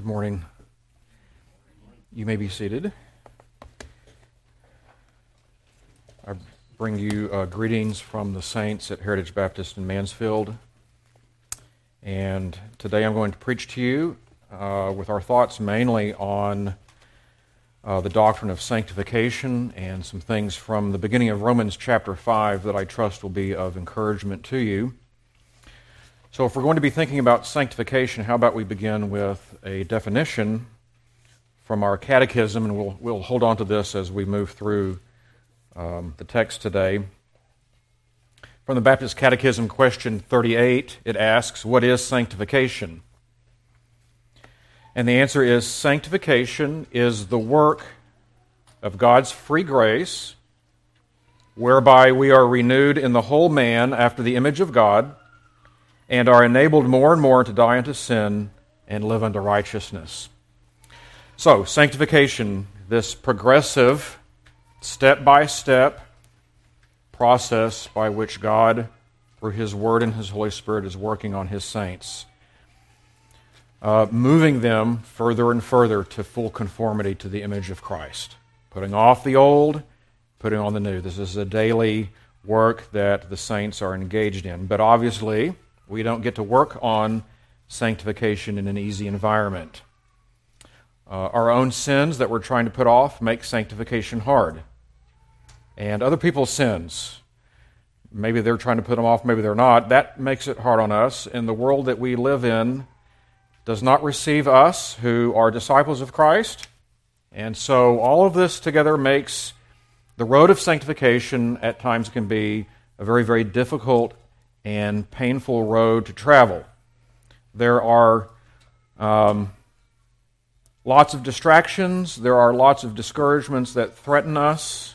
Good morning. You may be seated. I bring you uh, greetings from the saints at Heritage Baptist in Mansfield. And today I'm going to preach to you uh, with our thoughts mainly on uh, the doctrine of sanctification and some things from the beginning of Romans chapter 5 that I trust will be of encouragement to you. So, if we're going to be thinking about sanctification, how about we begin with a definition from our catechism, and we'll, we'll hold on to this as we move through um, the text today. From the Baptist Catechism, question 38, it asks, What is sanctification? And the answer is sanctification is the work of God's free grace, whereby we are renewed in the whole man after the image of God and are enabled more and more to die unto sin and live unto righteousness. So, sanctification, this progressive, step by step process by which God, through His Word and His Holy Spirit, is working on His saints, uh, moving them further and further to full conformity to the image of Christ, putting off the old, putting on the new. This is a daily work that the saints are engaged in. But obviously, we don't get to work on sanctification in an easy environment. Uh, our own sins that we're trying to put off make sanctification hard. And other people's sins, maybe they're trying to put them off, maybe they're not, that makes it hard on us. And the world that we live in does not receive us who are disciples of Christ. And so all of this together makes the road of sanctification at times can be a very, very difficult and painful road to travel. There are um, lots of distractions, there are lots of discouragements that threaten us.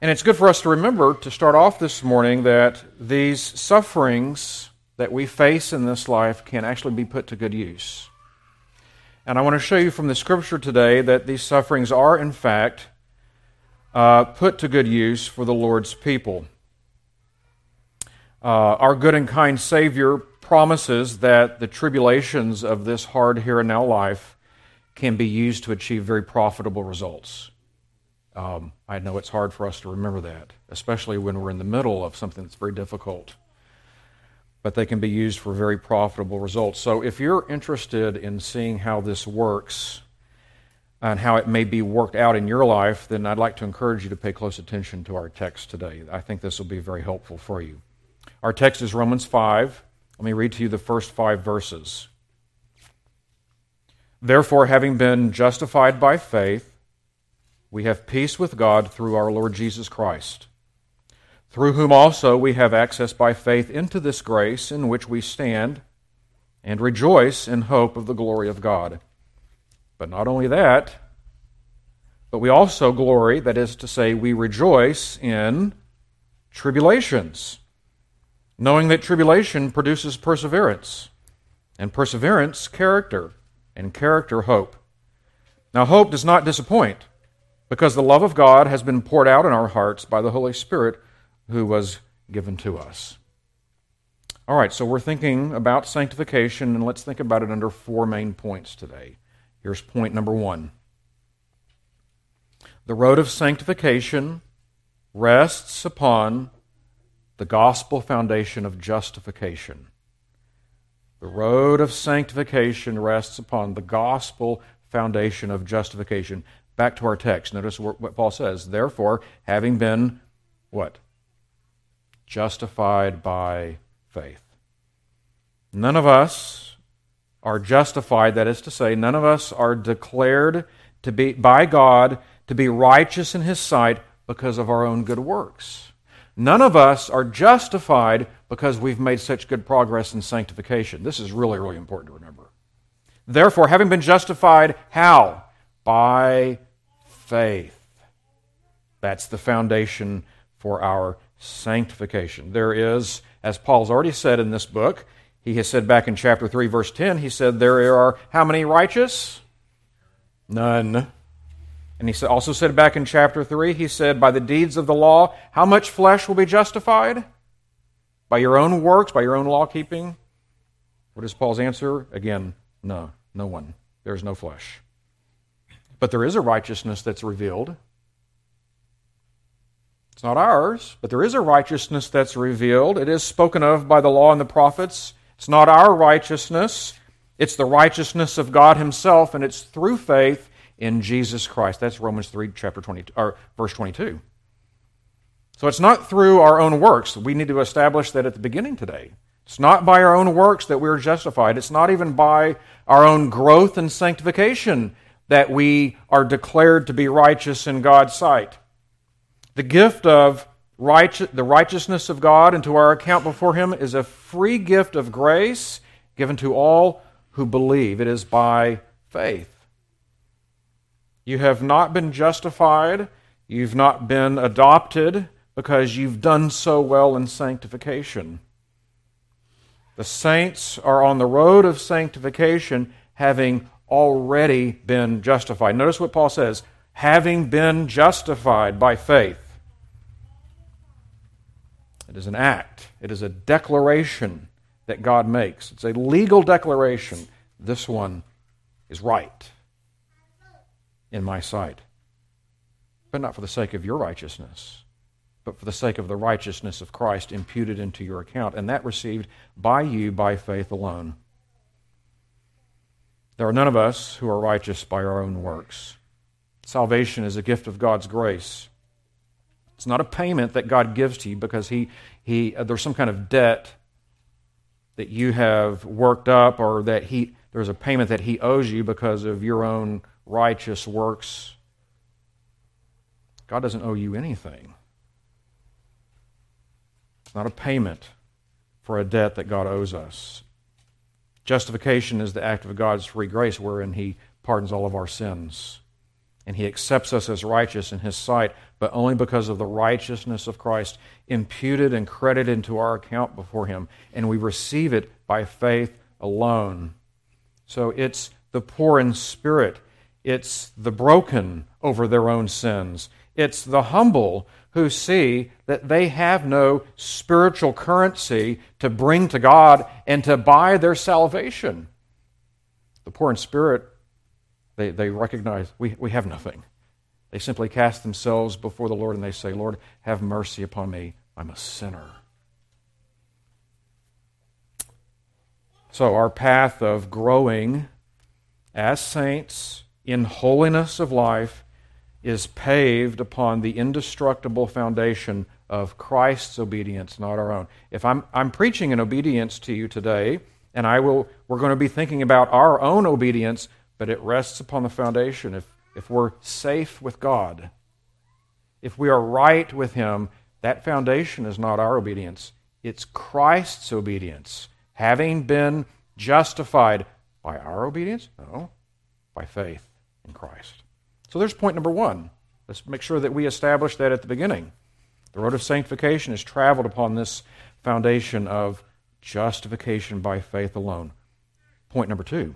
And it's good for us to remember to start off this morning that these sufferings that we face in this life can actually be put to good use. And I want to show you from the scripture today that these sufferings are, in fact, uh, put to good use for the Lord's people. Uh, our good and kind Savior promises that the tribulations of this hard here and now life can be used to achieve very profitable results. Um, I know it's hard for us to remember that, especially when we're in the middle of something that's very difficult. But they can be used for very profitable results. So if you're interested in seeing how this works, and how it may be worked out in your life, then I'd like to encourage you to pay close attention to our text today. I think this will be very helpful for you. Our text is Romans 5. Let me read to you the first five verses. Therefore, having been justified by faith, we have peace with God through our Lord Jesus Christ, through whom also we have access by faith into this grace in which we stand and rejoice in hope of the glory of God. But not only that, but we also glory, that is to say, we rejoice in tribulations, knowing that tribulation produces perseverance, and perseverance, character, and character, hope. Now, hope does not disappoint, because the love of God has been poured out in our hearts by the Holy Spirit who was given to us. All right, so we're thinking about sanctification, and let's think about it under four main points today. Here's point number one The road of sanctification rests upon the gospel foundation of justification. The road of sanctification rests upon the gospel foundation of justification. Back to our text. Notice what Paul says. Therefore, having been what? Justified by faith. None of us are justified, that is to say, none of us are declared to be by God to be righteous in his sight because of our own good works. None of us are justified because we've made such good progress in sanctification. This is really, really important to remember. Therefore, having been justified, how? By faith. That's the foundation for our sanctification. There is, as Paul's already said in this book, he has said back in chapter 3, verse 10, he said, There are how many righteous? None. And he also said back in chapter 3, he said, By the deeds of the law, how much flesh will be justified? By your own works, by your own law keeping? What is Paul's answer? Again, no, no one. There is no flesh. But there is a righteousness that's revealed. It's not ours, but there is a righteousness that's revealed. It is spoken of by the law and the prophets. It's not our righteousness, it's the righteousness of God Himself, and it's through faith in Jesus Christ. That's Romans 3, chapter 20, or verse 22. So it's not through our own works. We need to establish that at the beginning today. It's not by our own works that we're justified. It's not even by our own growth and sanctification that we are declared to be righteous in God's sight. The gift of the righteousness of God into our account before Him is a free gift of grace given to all who believe. It is by faith. You have not been justified, you've not been adopted because you've done so well in sanctification. The saints are on the road of sanctification having already been justified. Notice what Paul says having been justified by faith. It is an act, it is a declaration that God makes. It's a legal declaration. This one is right in my sight. But not for the sake of your righteousness, but for the sake of the righteousness of Christ imputed into your account, and that received by you by faith alone. There are none of us who are righteous by our own works. Salvation is a gift of God's grace. It's not a payment that God gives to you because he, he, uh, there's some kind of debt that you have worked up or that he, there's a payment that He owes you because of your own righteous works. God doesn't owe you anything. It's not a payment for a debt that God owes us. Justification is the act of God's free grace wherein He pardons all of our sins. And He accepts us as righteous in His sight, but only because of the righteousness of Christ imputed and credited into our account before Him. And we receive it by faith alone. So it's the poor in spirit, it's the broken over their own sins, it's the humble who see that they have no spiritual currency to bring to God and to buy their salvation. The poor in spirit, they, they recognize we, we have nothing. They simply cast themselves before the Lord and they say, Lord, have mercy upon me. I'm a sinner. So, our path of growing as saints in holiness of life is paved upon the indestructible foundation of Christ's obedience, not our own. If I'm, I'm preaching an obedience to you today, and I will, we're going to be thinking about our own obedience, but it rests upon the foundation. If, if we're safe with God, if we are right with Him, that foundation is not our obedience, it's Christ's obedience. Having been justified by our obedience? No, by faith in Christ. So there's point number one. Let's make sure that we establish that at the beginning. The road of sanctification is traveled upon this foundation of justification by faith alone. Point number two.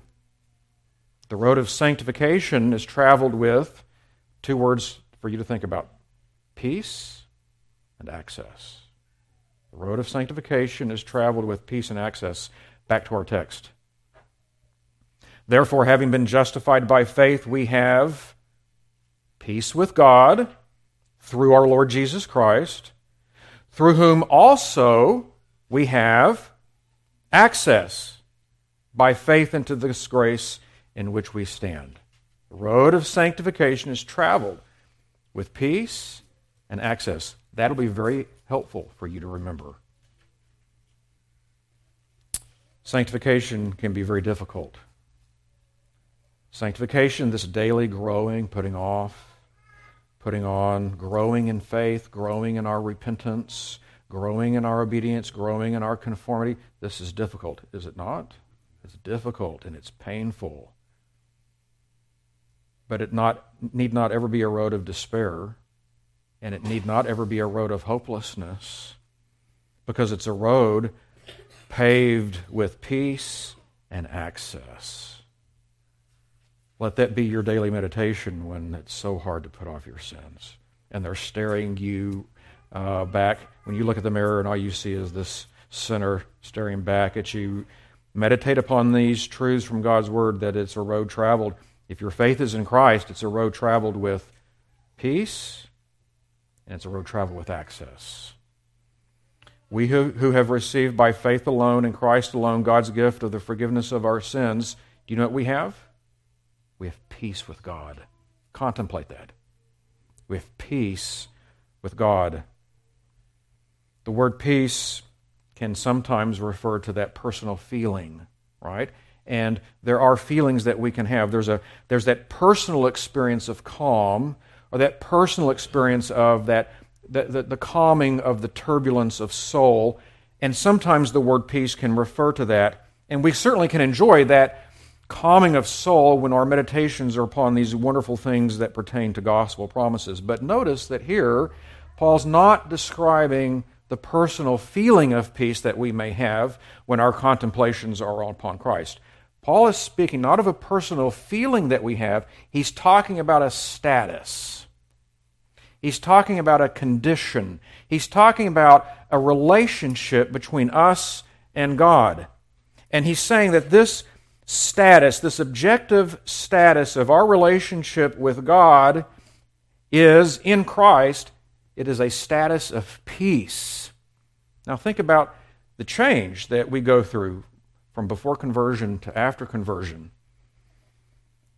The road of sanctification is traveled with two words for you to think about peace and access. The road of sanctification is traveled with peace and access. Back to our text. Therefore, having been justified by faith, we have peace with God through our Lord Jesus Christ, through whom also we have access by faith into this grace in which we stand. The road of sanctification is traveled with peace and access. That'll be very helpful for you to remember. Sanctification can be very difficult. Sanctification, this daily growing, putting off, putting on, growing in faith, growing in our repentance, growing in our obedience, growing in our conformity. This is difficult, is it not? It's difficult and it's painful. But it not, need not ever be a road of despair, and it need not ever be a road of hopelessness, because it's a road paved with peace and access. Let that be your daily meditation when it's so hard to put off your sins. And they're staring you uh, back. When you look at the mirror and all you see is this sinner staring back at you, meditate upon these truths from God's Word, that it's a road traveled. If your faith is in Christ, it's a road traveled with peace, and it's a road traveled with access. We who, who have received by faith alone in Christ alone God's gift of the forgiveness of our sins, do you know what we have? We have peace with God. Contemplate that. We have peace with God. The word peace can sometimes refer to that personal feeling, right? And there are feelings that we can have. There's, a, there's that personal experience of calm, or that personal experience of that the, the, the calming of the turbulence of soul. And sometimes the word peace can refer to that. And we certainly can enjoy that calming of soul when our meditations are upon these wonderful things that pertain to gospel promises. But notice that here, Paul's not describing the personal feeling of peace that we may have when our contemplations are upon Christ. Paul is speaking not of a personal feeling that we have, he's talking about a status. He's talking about a condition. He's talking about a relationship between us and God. And he's saying that this status, this objective status of our relationship with God is in Christ, it is a status of peace. Now think about the change that we go through from before conversion to after conversion.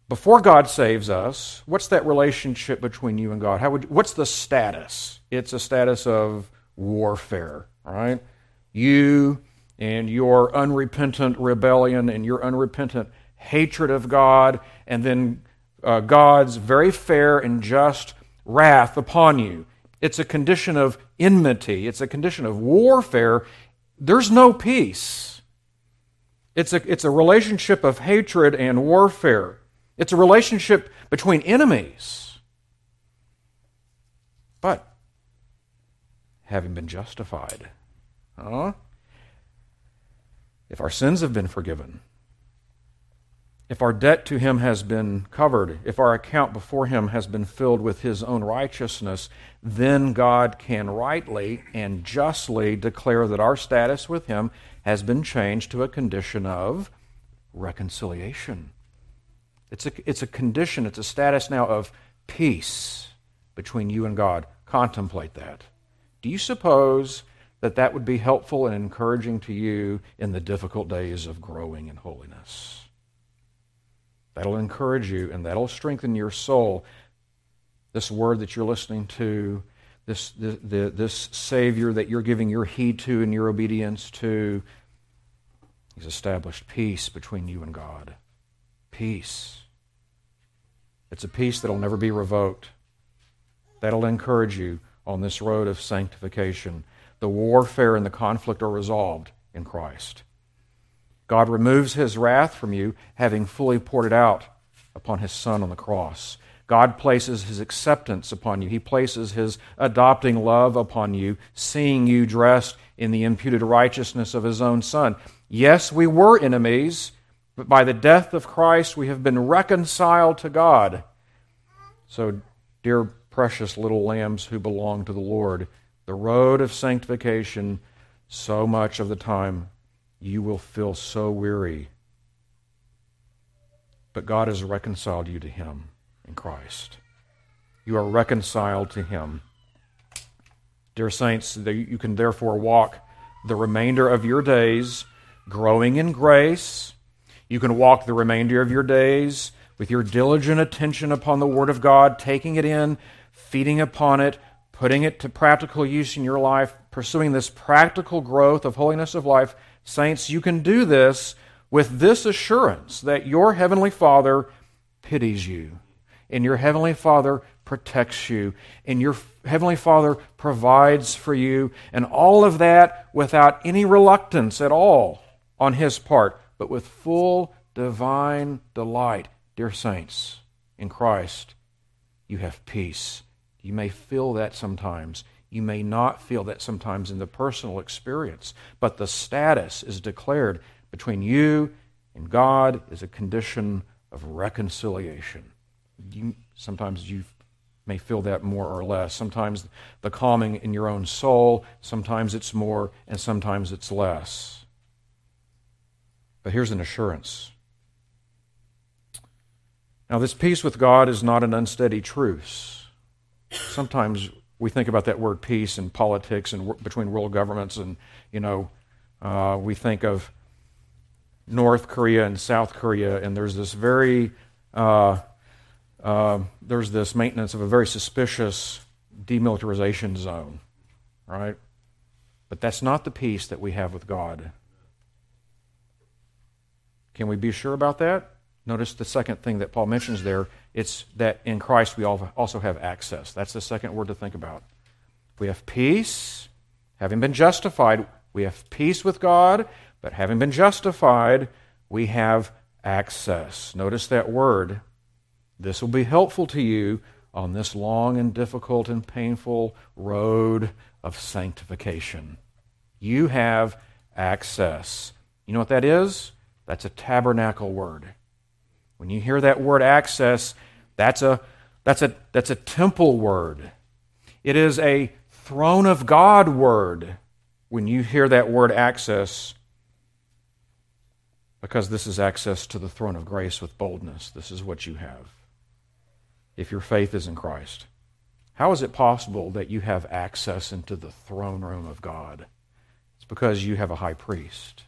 Before God saves us, what's that relationship between you and God? How would, what's the status? It's a status of warfare, right? You and your unrepentant rebellion and your unrepentant hatred of God, and then uh, God's very fair and just wrath upon you. It's a condition of enmity, it's a condition of warfare. There's no peace. It's a, it's a relationship of hatred and warfare. It's a relationship between enemies. But having been justified, huh? if our sins have been forgiven, if our debt to Him has been covered, if our account before Him has been filled with His own righteousness, then God can rightly and justly declare that our status with Him has been changed to a condition of reconciliation. It's a, it's a condition, it's a status now of peace between you and God. Contemplate that. Do you suppose that that would be helpful and encouraging to you in the difficult days of growing in holiness? That'll encourage you and that'll strengthen your soul. This word that you're listening to, this, the, the, this Savior that you're giving your heed to and your obedience to, He's established peace between you and God. Peace. It's a peace that'll never be revoked. That'll encourage you on this road of sanctification. The warfare and the conflict are resolved in Christ. God removes his wrath from you, having fully poured it out upon his Son on the cross. God places his acceptance upon you. He places his adopting love upon you, seeing you dressed in the imputed righteousness of his own Son. Yes, we were enemies, but by the death of Christ, we have been reconciled to God. So, dear precious little lambs who belong to the Lord, the road of sanctification, so much of the time you will feel so weary. But God has reconciled you to Him in Christ. You are reconciled to Him. Dear saints, you can therefore walk the remainder of your days growing in grace you can walk the remainder of your days with your diligent attention upon the Word of God, taking it in, feeding upon it, putting it to practical use in your life, pursuing this practical growth of holiness of life. Saints, you can do this with this assurance that your Heavenly Father pities you, and your Heavenly Father protects you, and your Heavenly Father provides for you, and all of that without any reluctance at all on His part but with full divine delight. Dear saints, in Christ, you have peace. You may feel that sometimes. You may not feel that sometimes in the personal experience, but the status is declared between you and God is a condition of reconciliation. You, sometimes you may feel that more or less. Sometimes the calming in your own soul, sometimes it's more, and sometimes it's less. But here's an assurance. Now, this peace with God is not an unsteady truce. Sometimes we think about that word peace and politics and w- between world governments, and, you know, uh, we think of North Korea and South Korea, and there's this very, uh, uh, there's this maintenance of a very suspicious demilitarization zone, right? But that's not the peace that we have with God. Can we be sure about that? Notice the second thing that Paul mentions there. It's that in Christ we also have access. That's the second word to think about. We have peace, having been justified. We have peace with God, but having been justified, we have access. Notice that word. This will be helpful to you on this long and difficult and painful road of sanctification. You have access. You know what that is? That's a tabernacle word. When you hear that word access, that's a, that's a, that's a temple word. It is a throne of God word when you hear that word access, because this is access to the throne of grace with boldness. This is what you have if your faith is in Christ. How is it possible that you have access into the throne room of God? It's because you have a high priest.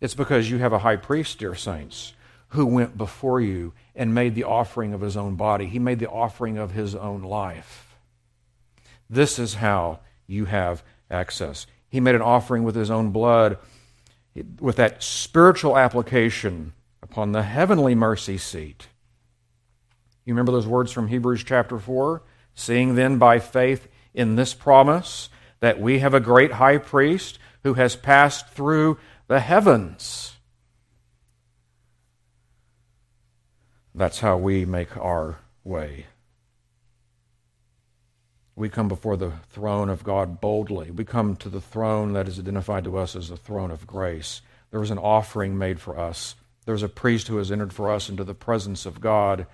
It's because you have a high priest, dear saints, who went before you and made the offering of his own body. He made the offering of his own life. This is how you have access. He made an offering with his own blood, with that spiritual application upon the heavenly mercy seat. You remember those words from Hebrews chapter 4? Seeing then by faith in this promise that we have a great high priest who has passed through the heavens. That's how we make our way. We come before the throne of God boldly. We come to the throne that is identified to us as the throne of grace. There was an offering made for us. There's a priest who has entered for us into the presence of God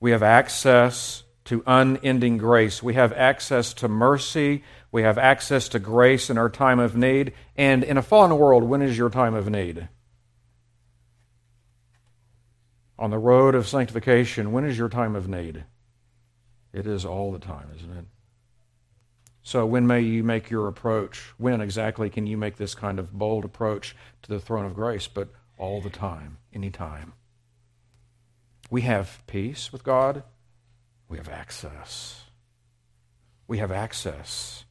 we have access to unending grace. We have access to mercy. We have access to grace in our time of need. And in a fallen world, when is your time of need? On the road of sanctification, when is your time of need? It is all the time, isn't it? So, when may you make your approach? When exactly can you make this kind of bold approach to the throne of grace? But all the time, anytime. We have peace with God. We have access. We have access.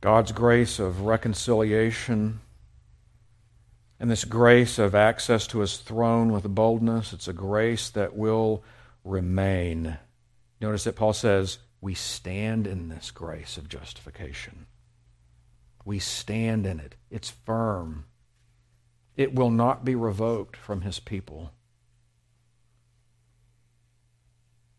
God's grace of reconciliation and this grace of access to his throne with boldness, it's a grace that will remain. Notice that Paul says, We stand in this grace of justification. We stand in it. It's firm. It will not be revoked from his people.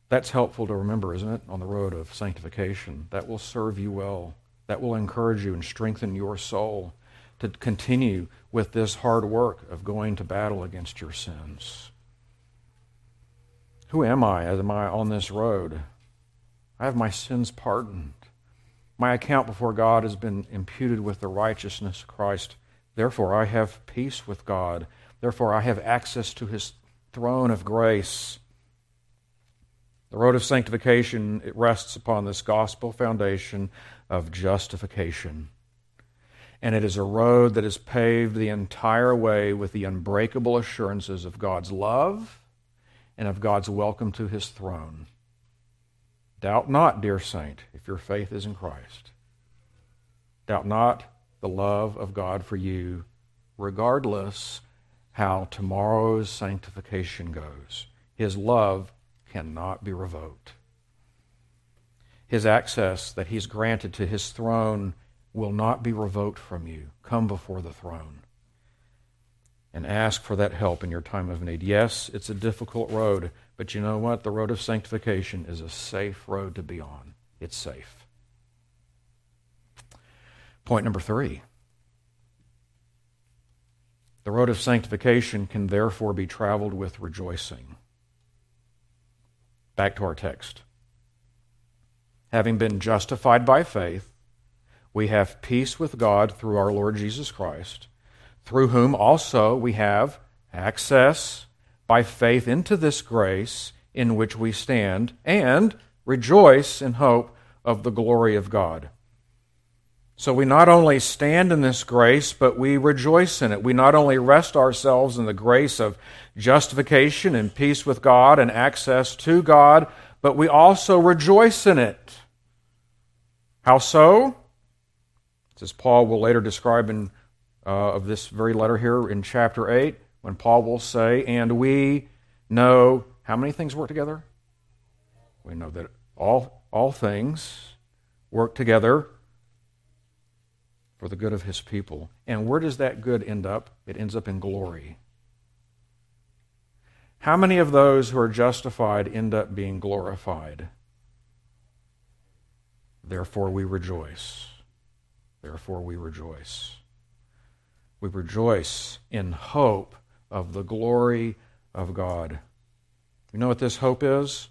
That's helpful to remember, isn't it, on the road of sanctification? That will serve you well. That will encourage you and strengthen your soul to continue with this hard work of going to battle against your sins. Who am I am I on this road? I have my sins pardoned. My account before God has been imputed with the righteousness of Christ Therefore, I have peace with God. Therefore, I have access to his throne of grace. The road of sanctification it rests upon this gospel foundation of justification. And it is a road that is paved the entire way with the unbreakable assurances of God's love and of God's welcome to his throne. Doubt not, dear saint, if your faith is in Christ. Doubt not the love of God for you, regardless how tomorrow's sanctification goes. His love cannot be revoked. His access that He's granted to His throne will not be revoked from you. Come before the throne and ask for that help in your time of need. Yes, it's a difficult road, but you know what? The road of sanctification is a safe road to be on. It's safe. Point number three the road of sanctification can therefore be traveled with rejoicing. Back to our text. Having been justified by faith, we have peace with God through our Lord Jesus Christ, through whom also we have access by faith into this grace in which we stand, and rejoice in hope of the glory of God. So we not only stand in this grace, but we rejoice in it. We not only rest ourselves in the grace of justification and peace with God and access to God, but we also rejoice in it. How so? As Paul will later describe in uh, of this very letter here in chapter 8, when Paul will say, And we know how many things work together? We know that all, all things work together for the good of his people. And where does that good end up? It ends up in glory. How many of those who are justified end up being glorified? Therefore, we rejoice. Therefore, we rejoice. We rejoice in hope of the glory of God. You know what this hope is?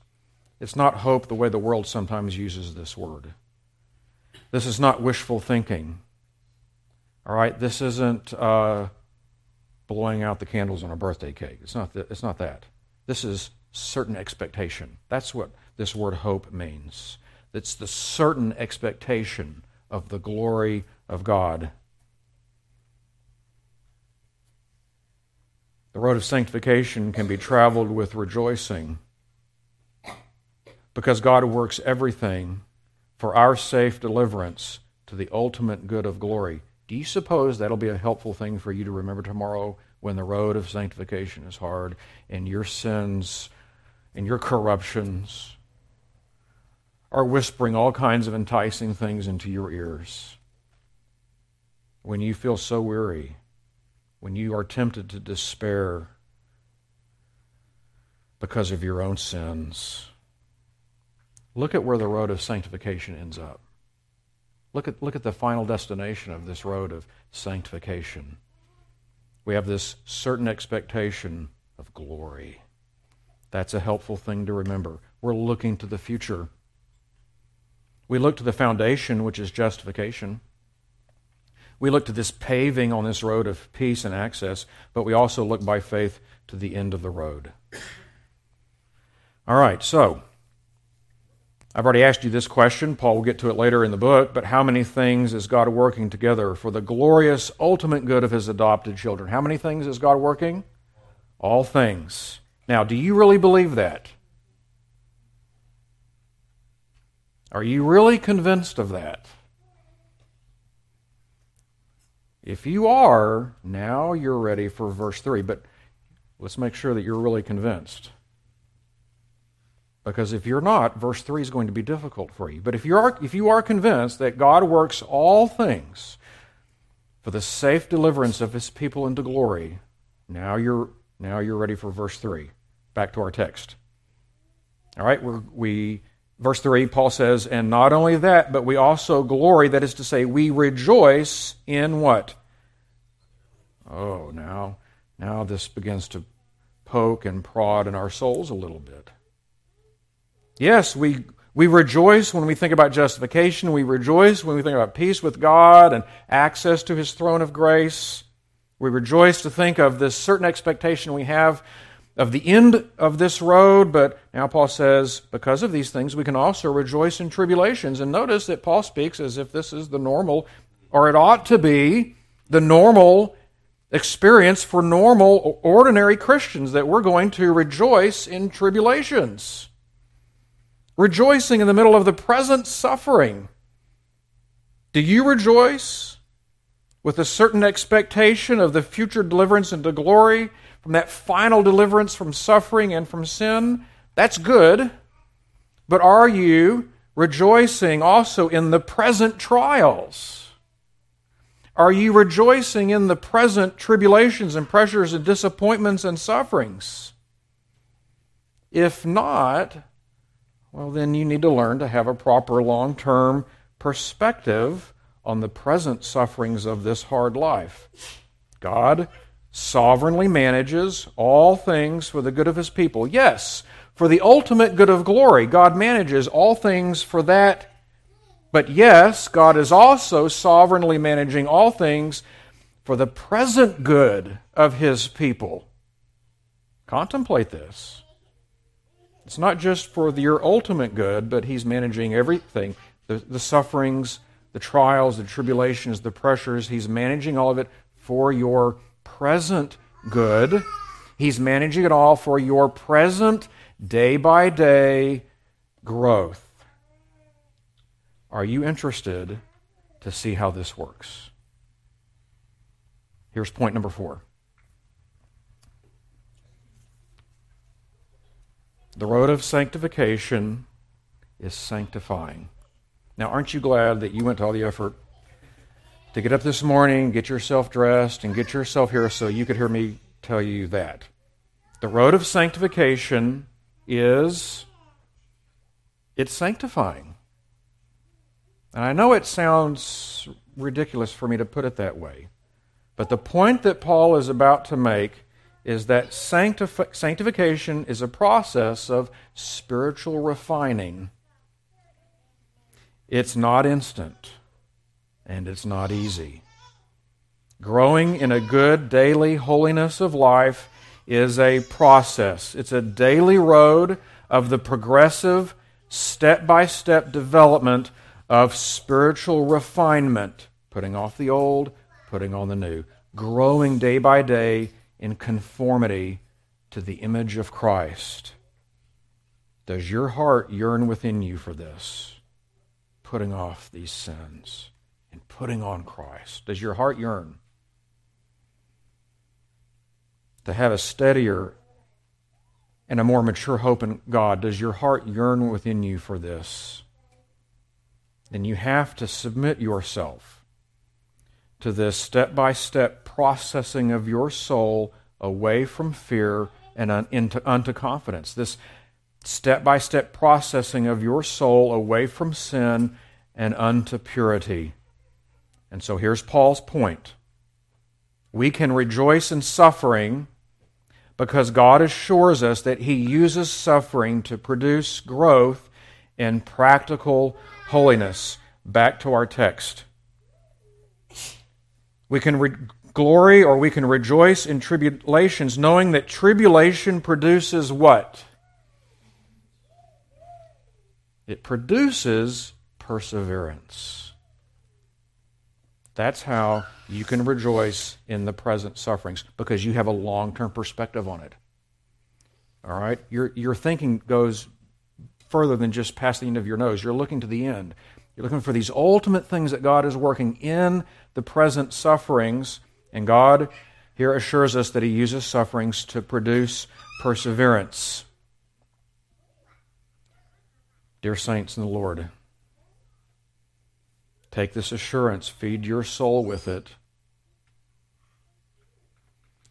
It's not hope the way the world sometimes uses this word. This is not wishful thinking. All right, this isn't uh, blowing out the candles on a birthday cake. It's not, th- it's not that. This is certain expectation. That's what this word hope means. It's the certain expectation of the glory of God. The road of sanctification can be traveled with rejoicing because God works everything for our safe deliverance to the ultimate good of glory. Do you suppose that'll be a helpful thing for you to remember tomorrow when the road of sanctification is hard and your sins and your corruptions are whispering all kinds of enticing things into your ears? When you feel so weary, when you are tempted to despair because of your own sins, look at where the road of sanctification ends up. Look at, look at the final destination of this road of sanctification. We have this certain expectation of glory. That's a helpful thing to remember. We're looking to the future. We look to the foundation, which is justification. We look to this paving on this road of peace and access, but we also look by faith to the end of the road. All right, so I've already asked you this question. Paul will get to it later in the book, but how many things is God working together for the glorious ultimate good of his adopted children? How many things is God working? All things. Now, do you really believe that? Are you really convinced of that? If you are, now you're ready for verse 3. But let's make sure that you're really convinced. Because if you're not, verse 3 is going to be difficult for you. But if you are, if you are convinced that God works all things for the safe deliverance of his people into glory, now you're, now you're ready for verse 3. Back to our text. All right, we, verse 3, Paul says, And not only that, but we also glory, that is to say, we rejoice in what? Oh, now, now this begins to poke and prod in our souls a little bit. Yes, we, we rejoice when we think about justification. We rejoice when we think about peace with God and access to His throne of grace. We rejoice to think of this certain expectation we have of the end of this road, but now Paul says, because of these things, we can also rejoice in tribulations. And notice that Paul speaks as if this is the normal, or it ought to be the normal experience for normal, ordinary Christians, that we're going to rejoice in tribulations rejoicing in the middle of the present suffering. Do you rejoice with a certain expectation of the future deliverance into glory from that final deliverance from suffering and from sin? That's good. But are you rejoicing also in the present trials? Are you rejoicing in the present tribulations and pressures and disappointments and sufferings? If not, well, then you need to learn to have a proper long term perspective on the present sufferings of this hard life. God sovereignly manages all things for the good of his people. Yes, for the ultimate good of glory, God manages all things for that But yes, God is also sovereignly managing all things for the present good of his people. Contemplate this. It's not just for your ultimate good, but he's managing everything the, the sufferings, the trials, the tribulations, the pressures. He's managing all of it for your present good. He's managing it all for your present, day by day growth. Are you interested to see how this works? Here's point number four. The road of sanctification is sanctifying. Now, aren't you glad that you went to all the effort to get up this morning, get yourself dressed, and get yourself here so you could hear me tell you that? The road of sanctification is it's sanctifying. And I know it sounds ridiculous for me to put it that way, but the point that Paul is about to make is that sanctif- sanctification is a process of spiritual refining. It's not instant, and it's not easy. Growing in a good daily holiness of life is a process, it's a daily road of the progressive, step by step development of spiritual refinement, putting off the old, putting on the new, growing day by day in conformity to the image of Christ. Does your heart yearn within you for this? Putting off these sins putting on Christ. Does your heart yearn? To have a steadier and a more mature hope in God, does your heart yearn within you for this? Then you have to submit yourself to this step by step processing of your soul away from fear and un- into, unto confidence. This step by step processing of your soul away from sin and unto purity. And so here's Paul's point. We can rejoice in suffering because God assures us that He uses suffering to produce growth in practical holiness. Back to our text. We can re- glory or we can rejoice in tribulations, knowing that tribulation produces what? It produces perseverance. That's how you can rejoice in the present sufferings because you have a long term perspective on it. All right? Your, your thinking goes further than just past the end of your nose. You're looking to the end. You're looking for these ultimate things that God is working in the present sufferings. And God here assures us that He uses sufferings to produce perseverance. Dear saints in the Lord, take this assurance, feed your soul with it.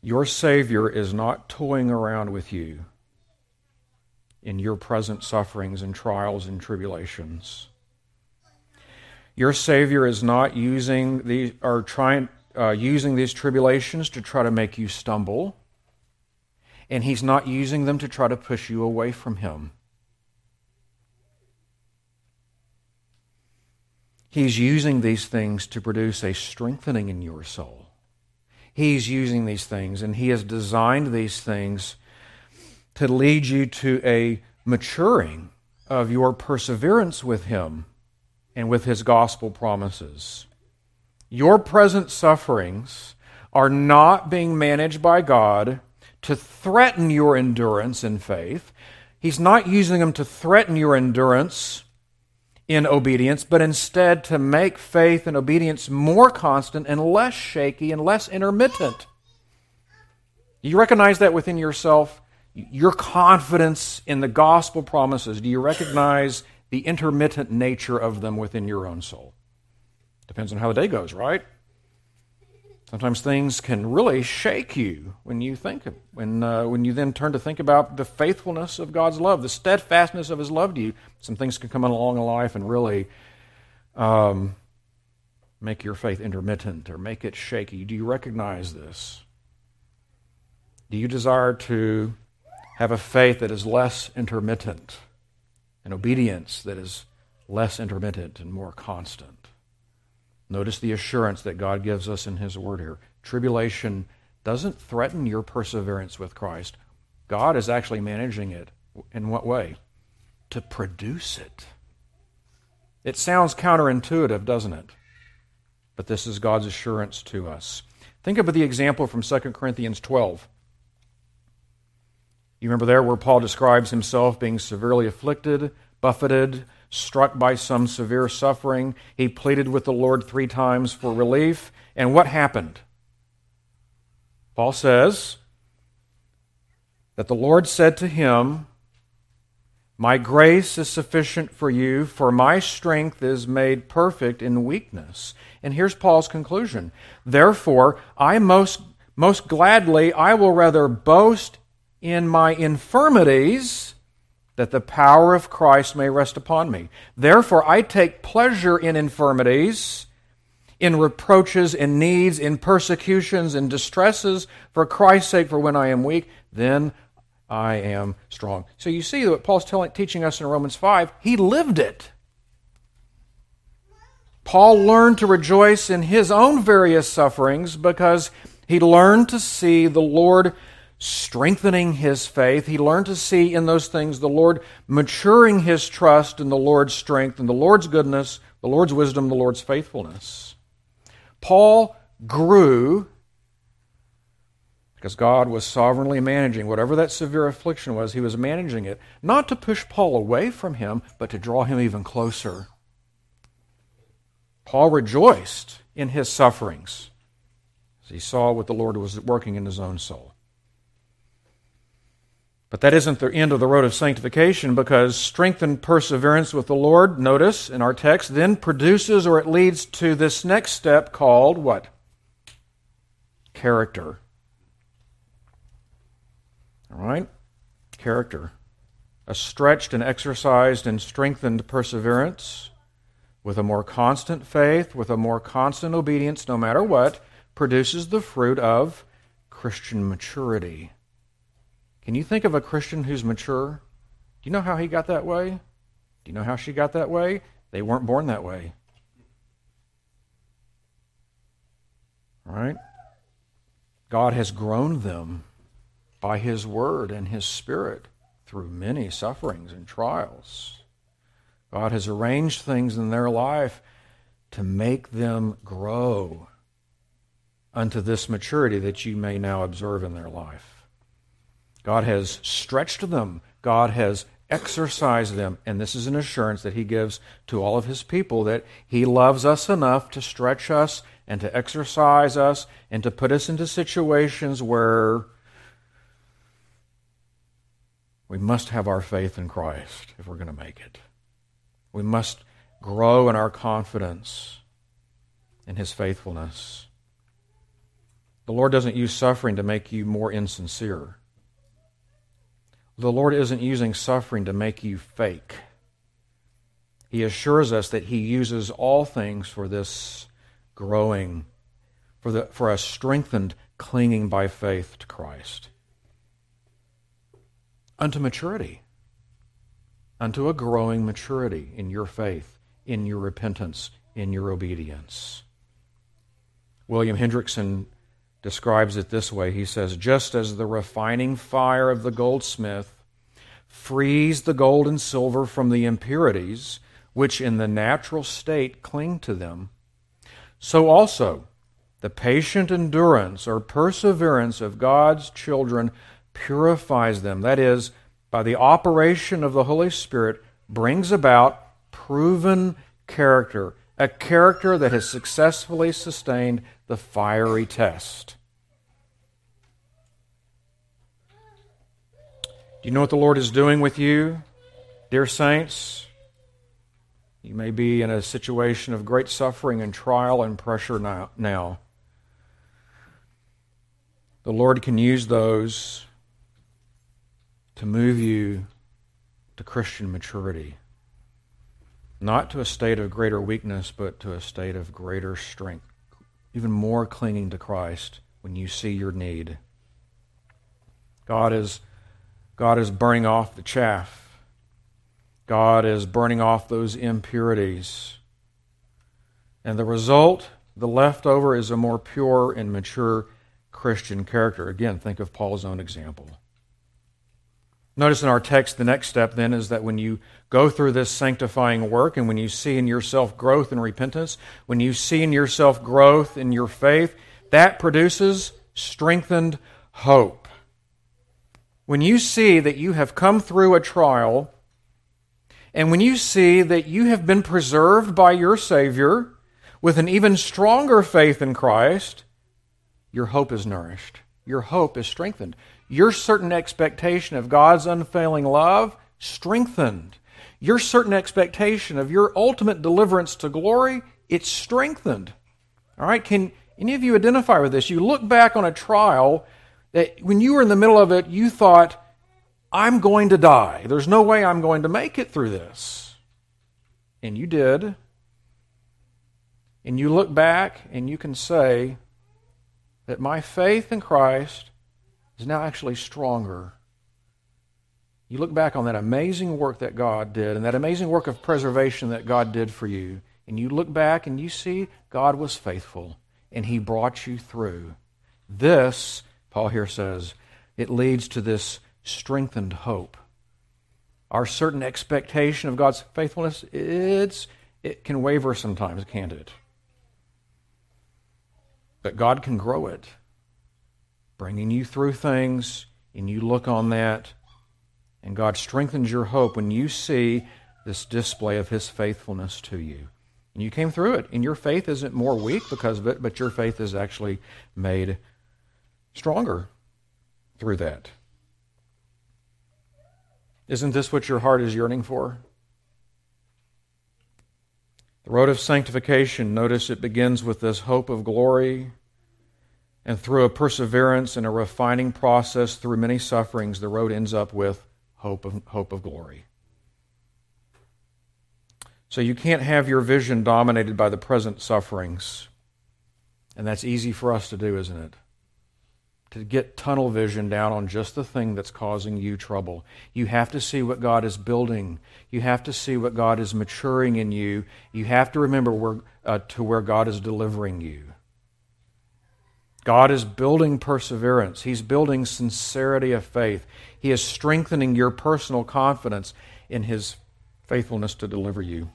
Your Savior is not toying around with you in your present sufferings and trials and tribulations. Your Savior is not using the or trying uh, using these tribulations to try to make you stumble, and He's not using them to try to push you away from Him. He's using these things to produce a strengthening in your soul. He's using these things, and He has designed these things to lead you to a maturing of your perseverance with Him and with His gospel promises. Your present sufferings are not being managed by God to threaten your endurance in faith. He's not using them to threaten your endurance in obedience, but instead to make faith and obedience more constant and less shaky and less intermittent. Do you recognize that within yourself? Your confidence in the gospel promises, do you recognize the intermittent nature of them within your own soul? Depends on how the day goes, right? Sometimes things can really shake you when you think of, when uh, when you then turn to think about the faithfulness of God's love, the steadfastness of His love to you. Some things can come along in life and really um, make your faith intermittent or make it shaky. Do you recognize this? Do you desire to have a faith that is less intermittent, an obedience that is less intermittent and more constant. Notice the assurance that God gives us in His Word here. Tribulation doesn't threaten your perseverance with Christ. God is actually managing it. In what way? To produce it. It sounds counterintuitive, doesn't it? But this is God's assurance to us. Think of the example from 2 Corinthians 12. You remember there where Paul describes himself being severely afflicted, buffeted, struck by some severe suffering. He pleaded with the Lord three times for relief. And what happened? Paul says that the Lord said to him, My grace is sufficient for you, for my strength is made perfect in weakness. And here's Paul's conclusion. Therefore, I most, most gladly, I will rather boast in my infirmities that the power of Christ may rest upon me. Therefore, I take pleasure in infirmities, in reproaches, in needs, in persecutions, in distresses, for Christ's sake, for when I am weak, then I am strong. So you see what Paul's telling, teaching us in Romans 5, he lived it. Paul learned to rejoice in his own various sufferings because he learned to see the Lord strengthening his faith. He learned to see in those things the Lord maturing his trust in the Lord's strength and the Lord's goodness, the Lord's wisdom, the Lord's faithfulness. Paul grew because God was sovereignly managing whatever that severe affliction was, he was managing it, not to push Paul away from him, but to draw him even closer. Paul rejoiced in his sufferings as he saw what the Lord was working in his own soul. But that isn't the end of the road of sanctification because strengthened perseverance with the Lord, notice in our text, then produces or it leads to this next step called what? Character. All right? Character. A stretched and exercised and strengthened perseverance with a more constant faith, with a more constant obedience, no matter what, produces the fruit of Christian maturity. Can you think of a Christian who's mature? Do you know how he got that way? Do you know how she got that way? They weren't born that way. Right? God has grown them by His Word and His Spirit through many sufferings and trials. God has arranged things in their life to make them grow unto this maturity that you may now observe in their life. God has stretched them. God has exercised them. And this is an assurance that He gives to all of His people that He loves us enough to stretch us and to exercise us and to put us into situations where we must have our faith in Christ if we're going to make it. We must grow in our confidence in His faithfulness. The Lord doesn't use suffering to make you more insincere. The Lord isn't using suffering to make you fake. He assures us that He uses all things for this growing, for, the, for a strengthened clinging by faith to Christ. Unto maturity, unto a growing maturity in your faith, in your repentance, in your obedience. William Hendriksen describes it this way He says, Just as the refining fire of the goldsmith frees the gold and silver from the impurities which in the natural state cling to them, so also the patient endurance or perseverance of God's children purifies them. That is, by the operation of the Holy Spirit, brings about proven character, a character that has successfully sustained the fiery test. Do you know what the Lord is doing with you, dear saints? You may be in a situation of great suffering and trial and pressure now. The Lord can use those to move you to Christian maturity. Not to a state of greater weakness, but to a state of greater strength even more clinging to Christ when you see your need. God is, God is burning off the chaff. God is burning off those impurities. And the result, the leftover, is a more pure and mature Christian character. Again, think of Paul's own example. Notice in our text, the next step then is that when you go through this sanctifying work and when you see in yourself growth and repentance, when you see in yourself growth in your faith, that produces strengthened hope. When you see that you have come through a trial, and when you see that you have been preserved by your Savior with an even stronger faith in Christ, your hope is nourished. Your hope is strengthened your certain expectation of God's unfailing love strengthened. Your certain expectation of your ultimate deliverance to glory, it's strengthened. All right, can any of you identify with this? You look back on a trial that when you were in the middle of it, you thought, I'm going to die. There's no way I'm going to make it through this. And you did. And you look back and you can say that my faith in Christ is now actually stronger. You look back on that amazing work that God did and that amazing work of preservation that God did for you, and you look back and you see God was faithful and He brought you through. This, Paul here says, it leads to this strengthened hope. Our certain expectation of God's faithfulness, it's, it can waver sometimes, can't it? But God can grow it bringing you through things, and you look on that, and God strengthens your hope when you see this display of His faithfulness to you. And you came through it, and your faith isn't more weak because of it, but your faith is actually made stronger through that. Isn't this what your heart is yearning for? The road of sanctification, notice it begins with this hope of glory and through a perseverance and a refining process through many sufferings, the road ends up with hope of, hope of glory. So you can't have your vision dominated by the present sufferings. And that's easy for us to do, isn't it? To get tunnel vision down on just the thing that's causing you trouble. You have to see what God is building. You have to see what God is maturing in you. You have to remember where, uh, to where God is delivering you. God is building perseverance. He's building sincerity of faith. He is strengthening your personal confidence in His faithfulness to deliver you.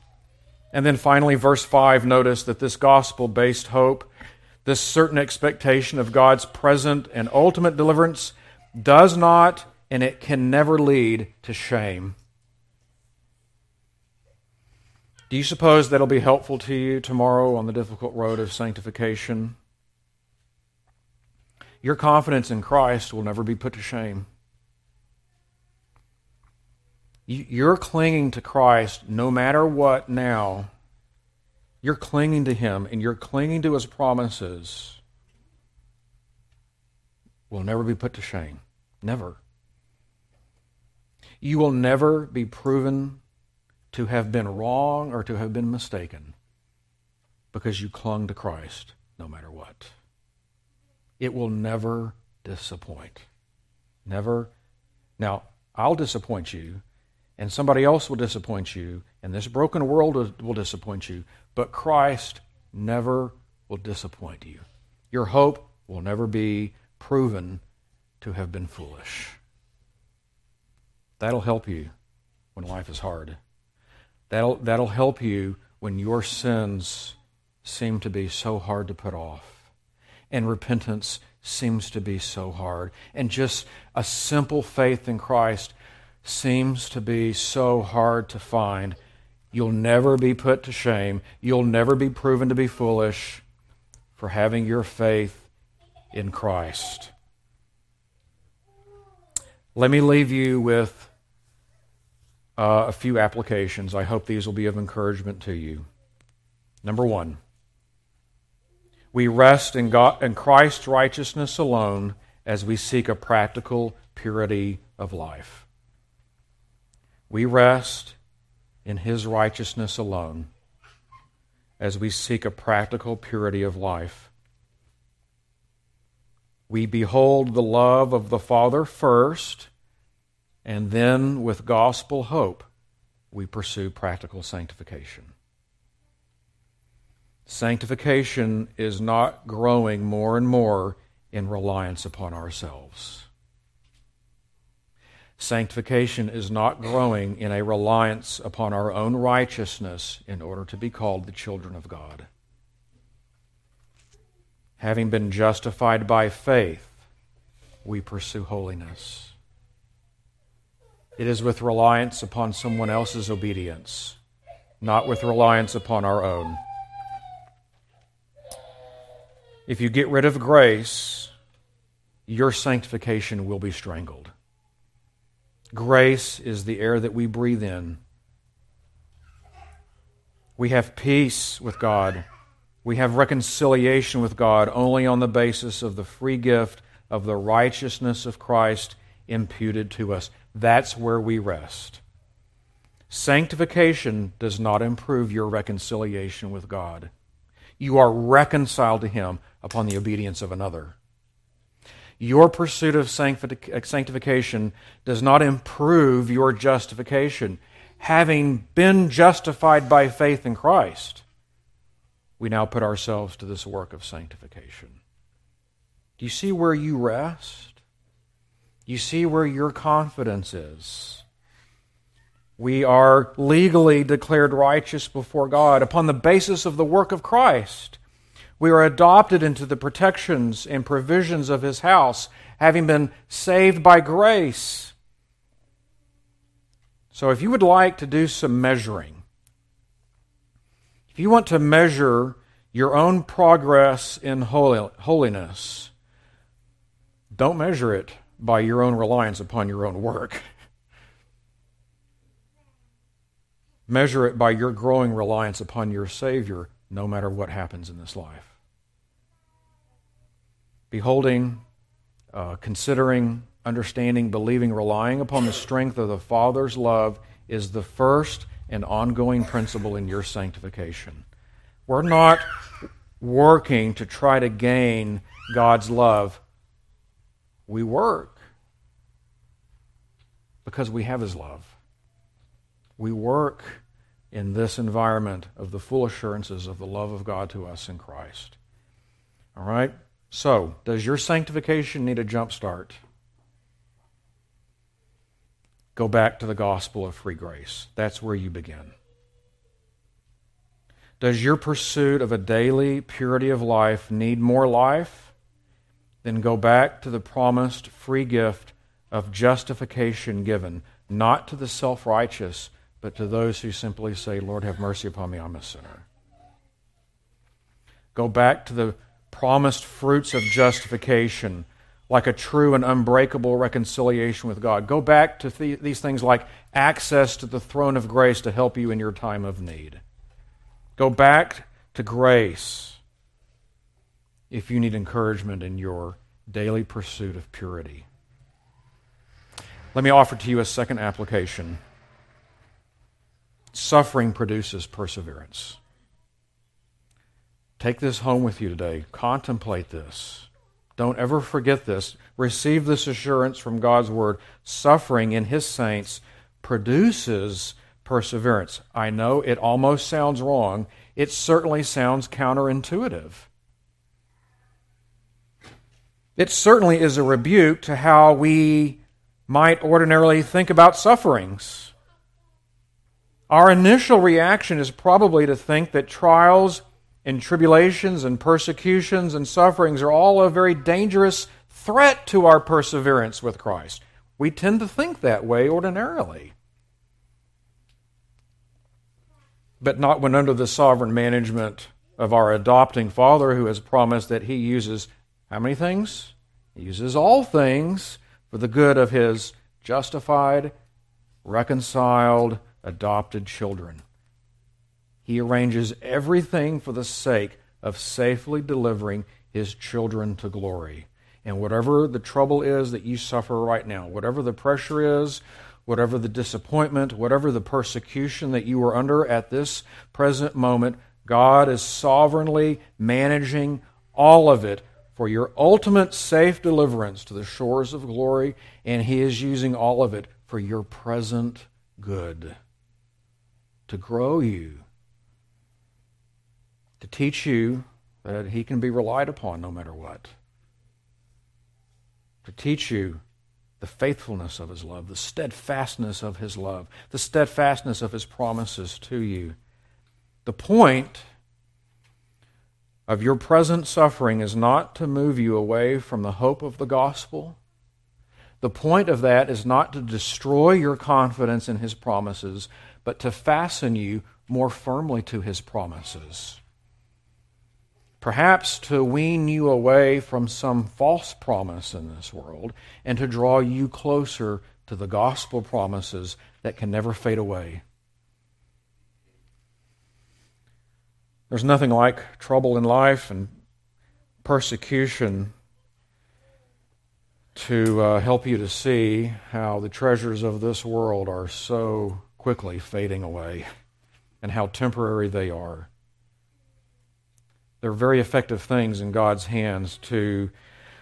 And then finally, verse 5, notice that this gospel based hope, this certain expectation of God's present and ultimate deliverance, does not and it can never lead to shame. Do you suppose that'll be helpful to you tomorrow on the difficult road of sanctification? Your confidence in Christ will never be put to shame. You're clinging to Christ no matter what now. You're clinging to Him and you're clinging to His promises. Will never be put to shame. Never. You will never be proven to have been wrong or to have been mistaken because you clung to Christ no matter what. It will never disappoint. Never. Now, I'll disappoint you, and somebody else will disappoint you, and this broken world will disappoint you, but Christ never will disappoint you. Your hope will never be proven to have been foolish. That'll help you when life is hard. That'll, that'll help you when your sins seem to be so hard to put off and repentance seems to be so hard. And just a simple faith in Christ seems to be so hard to find. You'll never be put to shame. You'll never be proven to be foolish for having your faith in Christ. Let me leave you with uh, a few applications. I hope these will be of encouragement to you. Number one, we rest in, God, in Christ's righteousness alone as we seek a practical purity of life. We rest in His righteousness alone as we seek a practical purity of life. We behold the love of the Father first, and then with gospel hope, we pursue practical sanctification. Sanctification is not growing more and more in reliance upon ourselves. Sanctification is not growing in a reliance upon our own righteousness in order to be called the children of God. Having been justified by faith, we pursue holiness. It is with reliance upon someone else's obedience, not with reliance upon our own. If you get rid of grace, your sanctification will be strangled. Grace is the air that we breathe in. We have peace with God. We have reconciliation with God only on the basis of the free gift of the righteousness of Christ imputed to us. That's where we rest. Sanctification does not improve your reconciliation with God. You are reconciled to Him upon the obedience of another. Your pursuit of uh, sanctification does not improve your justification. Having been justified by faith in Christ, we now put ourselves to this work of sanctification. Do you see where you rest? You see where your confidence is. We are legally declared righteous before God upon the basis of the work of Christ. We are adopted into the protections and provisions of His house, having been saved by grace. So, if you would like to do some measuring, if you want to measure your own progress in holiness, don't measure it by your own reliance upon your own work. Measure it by your growing reliance upon your Savior, no matter what happens in this life. Beholding, uh, considering, understanding, believing, relying upon the strength of the Father's love is the first and ongoing principle in your sanctification. We're not working to try to gain God's love. We work because we have His love. We work in this environment of the full assurances of the love of God to us in Christ. All right? So, does your sanctification need a jump start? Go back to the gospel of free grace. That's where you begin. Does your pursuit of a daily purity of life need more life? Then go back to the promised free gift of justification given, not to the self righteous, but to those who simply say, Lord, have mercy upon me, I'm a sinner. Go back to the promised fruits of justification, like a true and unbreakable reconciliation with God. Go back to th- these things like access to the throne of grace to help you in your time of need. Go back to grace if you need encouragement in your daily pursuit of purity. Let me offer to you a second application. Suffering produces perseverance. Take this home with you today. Contemplate this. Don't ever forget this. Receive this assurance from God's Word. Suffering in His saints produces perseverance. I know it almost sounds wrong. It certainly sounds counterintuitive. It certainly is a rebuke to how we might ordinarily think about sufferings. Our initial reaction is probably to think that trials and tribulations and persecutions and sufferings are all a very dangerous threat to our perseverance with Christ. We tend to think that way ordinarily. But not when under the sovereign management of our adopting Father who has promised that He uses how many things? He uses all things for the good of His justified, reconciled, adopted children. He arranges everything for the sake of safely delivering his children to glory. And whatever the trouble is that you suffer right now, whatever the pressure is, whatever the disappointment, whatever the persecution that you are under at this present moment, God is sovereignly managing all of it for your ultimate safe deliverance to the shores of glory, and He is using all of it for your present good. To grow you, to teach you that He can be relied upon no matter what, to teach you the faithfulness of His love, the steadfastness of His love, the steadfastness of His promises to you. The point of your present suffering is not to move you away from the hope of the gospel. The point of that is not to destroy your confidence in His promises, but to fasten you more firmly to His promises. Perhaps to wean you away from some false promise in this world and to draw you closer to the gospel promises that can never fade away. There's nothing like trouble in life and persecution to uh, help you to see how the treasures of this world are so quickly fading away and how temporary they are. They're very effective things in God's hands to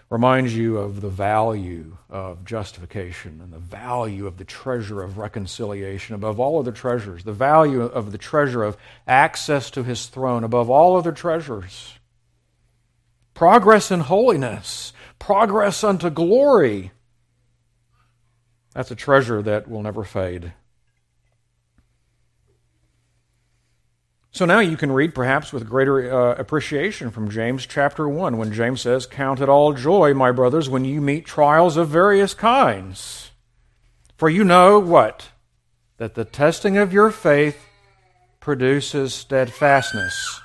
remind you of the value of justification and the value of the treasure of reconciliation above all other treasures, the value of the treasure of access to his throne above all other treasures. Progress in holiness, progress unto glory. That's a treasure that will never fade. So now you can read perhaps with greater uh, appreciation from James chapter 1 when James says, Count it all joy, my brothers, when you meet trials of various kinds. For you know what? That the testing of your faith produces steadfastness.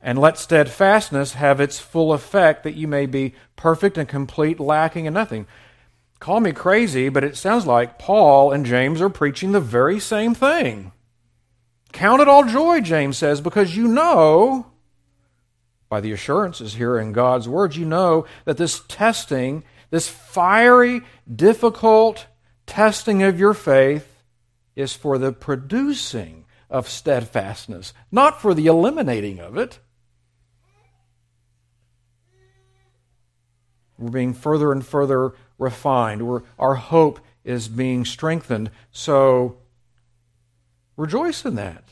And let steadfastness have its full effect that you may be perfect and complete, lacking in nothing. Call me crazy, but it sounds like Paul and James are preaching the very same thing. Count it all joy, James says, because you know, by the assurances here in God's words, you know that this testing, this fiery, difficult testing of your faith, is for the producing of steadfastness, not for the eliminating of it. We're being further and further refined. We're, our hope is being strengthened. So Rejoice in that.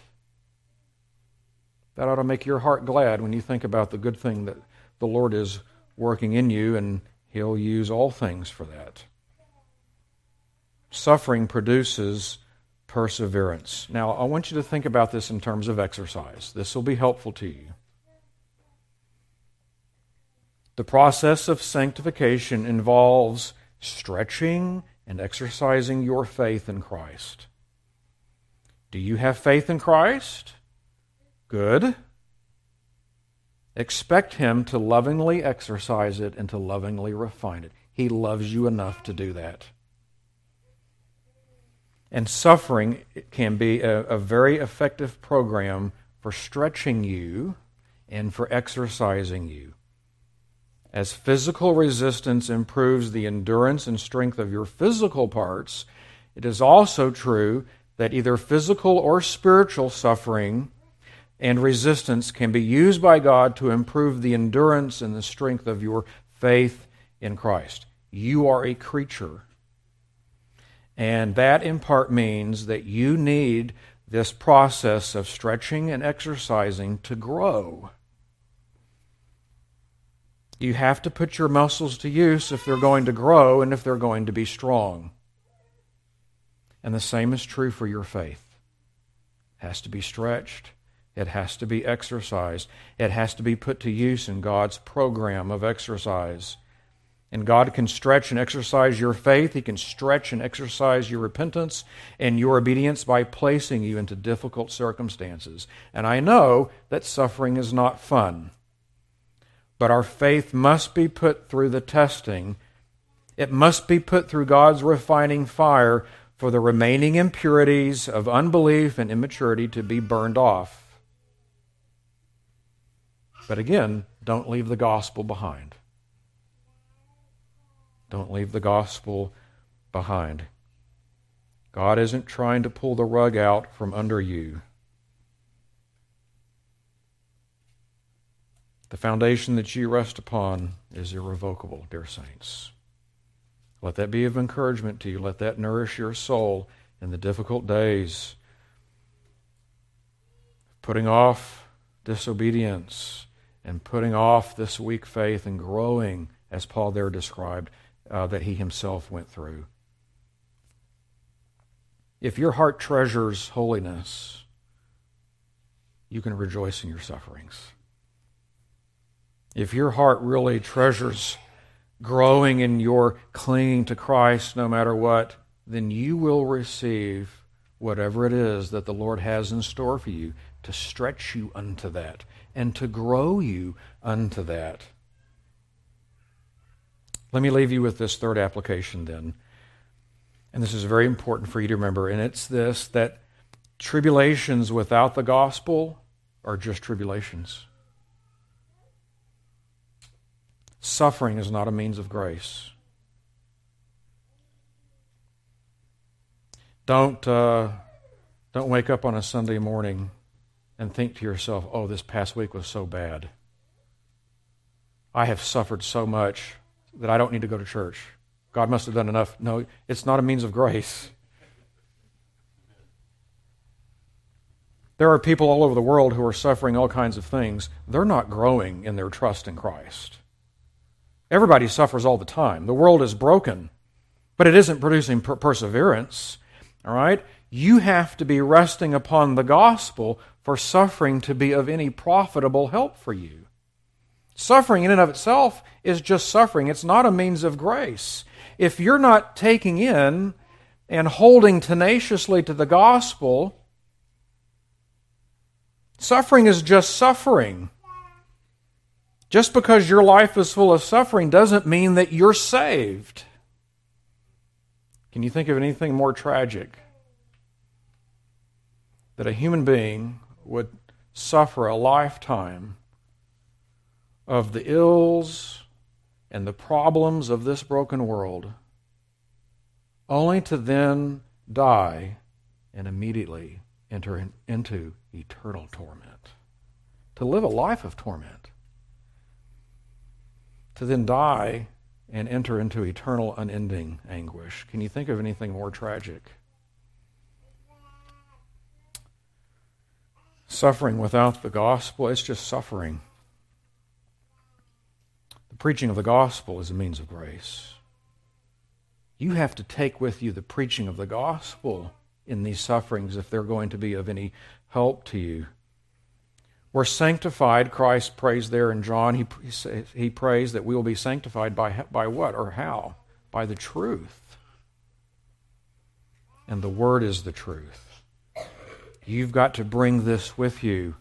That ought to make your heart glad when you think about the good thing that the Lord is working in you, and He'll use all things for that. Suffering produces perseverance. Now, I want you to think about this in terms of exercise. This will be helpful to you. The process of sanctification involves stretching and exercising your faith in Christ. Do you have faith in Christ? Good. Expect Him to lovingly exercise it and to lovingly refine it. He loves you enough to do that. And suffering can be a, a very effective program for stretching you and for exercising you. As physical resistance improves the endurance and strength of your physical parts, it is also true that either physical or spiritual suffering and resistance can be used by God to improve the endurance and the strength of your faith in Christ. You are a creature. And that in part means that you need this process of stretching and exercising to grow. You have to put your muscles to use if they're going to grow and if they're going to be strong. And the same is true for your faith. It has to be stretched. It has to be exercised. It has to be put to use in God's program of exercise. And God can stretch and exercise your faith. He can stretch and exercise your repentance and your obedience by placing you into difficult circumstances. And I know that suffering is not fun. But our faith must be put through the testing. It must be put through God's refining fire for the remaining impurities of unbelief and immaturity to be burned off. But again, don't leave the gospel behind. Don't leave the gospel behind. God isn't trying to pull the rug out from under you. The foundation that you rest upon is irrevocable, dear saints. Let that be of encouragement to you. Let that nourish your soul in the difficult days putting off disobedience and putting off this weak faith and growing, as Paul there described, uh, that he himself went through. If your heart treasures holiness, you can rejoice in your sufferings. If your heart really treasures growing in your clinging to Christ no matter what, then you will receive whatever it is that the Lord has in store for you to stretch you unto that and to grow you unto that. Let me leave you with this third application then. And this is very important for you to remember, and it's this that tribulations without the gospel are just tribulations. Suffering is not a means of grace. Don't, uh, don't wake up on a Sunday morning and think to yourself, oh, this past week was so bad. I have suffered so much that I don't need to go to church. God must have done enough. No, it's not a means of grace. There are people all over the world who are suffering all kinds of things. They're not growing in their trust in Christ. Everybody suffers all the time. The world is broken, but it isn't producing per- perseverance. All right? You have to be resting upon the gospel for suffering to be of any profitable help for you. Suffering in and of itself is just suffering, it's not a means of grace. If you're not taking in and holding tenaciously to the gospel, suffering is just suffering. Just because your life is full of suffering doesn't mean that you're saved. Can you think of anything more tragic? That a human being would suffer a lifetime of the ills and the problems of this broken world, only to then die and immediately enter in, into eternal torment. To live a life of torment. To then die and enter into eternal, unending anguish. Can you think of anything more tragic? Suffering without the gospel, it's just suffering. The preaching of the gospel is a means of grace. You have to take with you the preaching of the gospel in these sufferings if they're going to be of any help to you. We're sanctified, Christ prays there in John. He, he prays that we will be sanctified by, by what or how? By the truth. And the Word is the truth. You've got to bring this with you.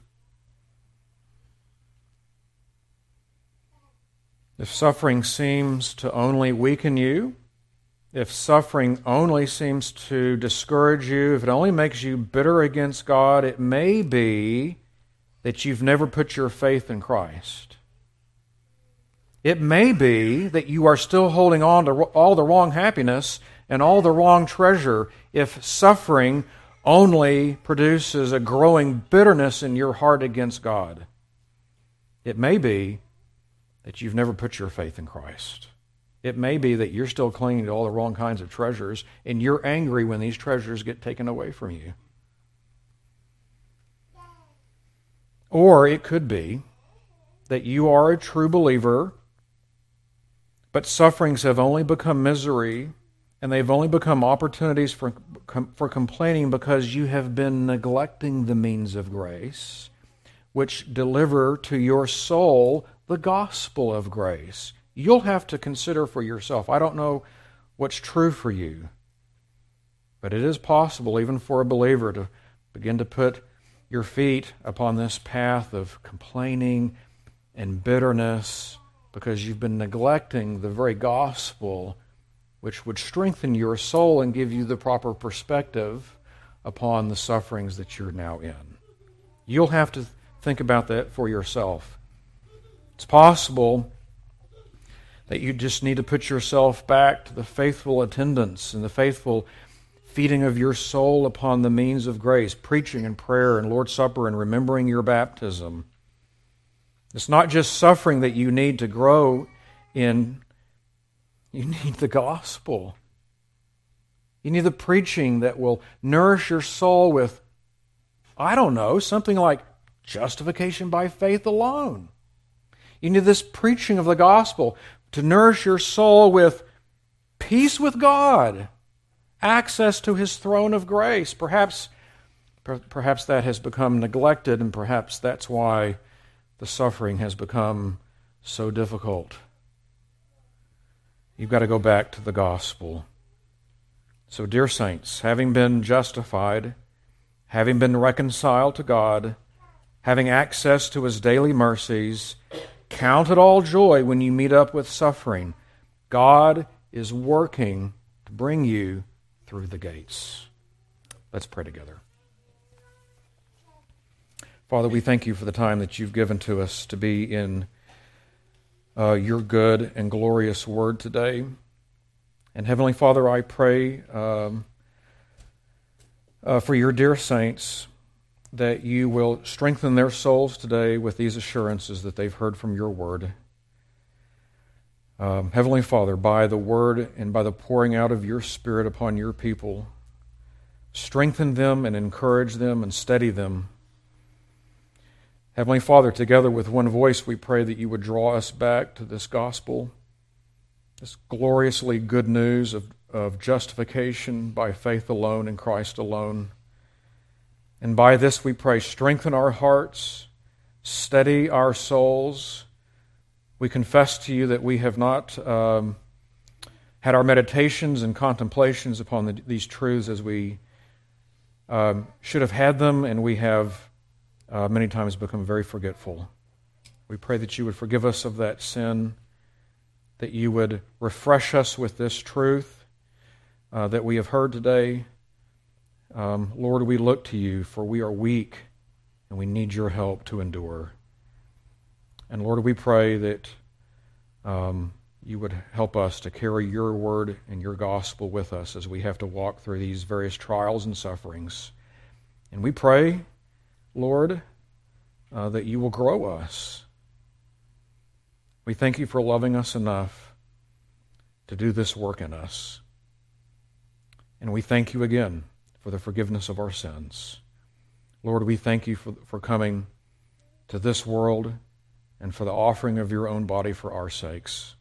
If suffering seems to only weaken you, if suffering only seems to discourage you, if it only makes you bitter against God, it may be that you've never put your faith in Christ. It may be that you are still holding on to all the wrong happiness and all the wrong treasure if suffering only produces a growing bitterness in your heart against God. It may be that you've never put your faith in Christ. It may be that you're still clinging to all the wrong kinds of treasures and you're angry when these treasures get taken away from you. Or it could be that you are a true believer, but sufferings have only become misery and they've only become opportunities for, for complaining because you have been neglecting the means of grace which deliver to your soul the gospel of grace. You'll have to consider for yourself. I don't know what's true for you, but it is possible, even for a believer, to begin to put your feet upon this path of complaining and bitterness because you've been neglecting the very gospel which would strengthen your soul and give you the proper perspective upon the sufferings that you're now in. You'll have to think about that for yourself. It's possible that you just need to put yourself back to the faithful attendance and the faithful feeding of your soul upon the means of grace, preaching and prayer and Lord's Supper and remembering your baptism. It's not just suffering that you need to grow in, you need the gospel. You need the preaching that will nourish your soul with, I don't know, something like justification by faith alone. You need this preaching of the gospel to nourish your soul with peace with God, access to his throne of grace. Perhaps, perhaps that has become neglected, and perhaps that's why the suffering has become so difficult. You've got to go back to the gospel. So, dear saints, having been justified, having been reconciled to God, having access to his daily mercies, count it all joy when you meet up with suffering. God is working to bring you through the gates. Let's pray together. Father, we thank you for the time that you've given to us to be in uh, your good and glorious word today. And Heavenly Father, I pray um, uh, for your dear saints that you will strengthen their souls today with these assurances that they've heard from your word. Um, Heavenly Father, by the word and by the pouring out of your Spirit upon your people, strengthen them and encourage them and steady them Heavenly Father, together with one voice, we pray that you would draw us back to this gospel, this gloriously good news of, of justification by faith alone in Christ alone. And by this, we pray, strengthen our hearts, steady our souls. We confess to you that we have not um, had our meditations and contemplations upon the, these truths as we um, should have had them, and we have uh, many times become very forgetful. We pray that you would forgive us of that sin, that you would refresh us with this truth uh, that we have heard today. Um, Lord, we look to you, for we are weak and we need your help to endure. And Lord, we pray that um, you would help us to carry your word and your gospel with us as we have to walk through these various trials and sufferings. And we pray Lord, uh, that you will grow us. We thank you for loving us enough to do this work in us. And we thank you again for the forgiveness of our sins. Lord, we thank you for, for coming to this world and for the offering of your own body for our sakes.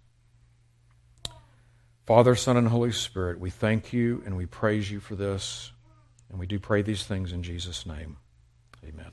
Father, Son, and Holy Spirit, we thank you and we praise you for this. And we do pray these things in Jesus' name. Amen.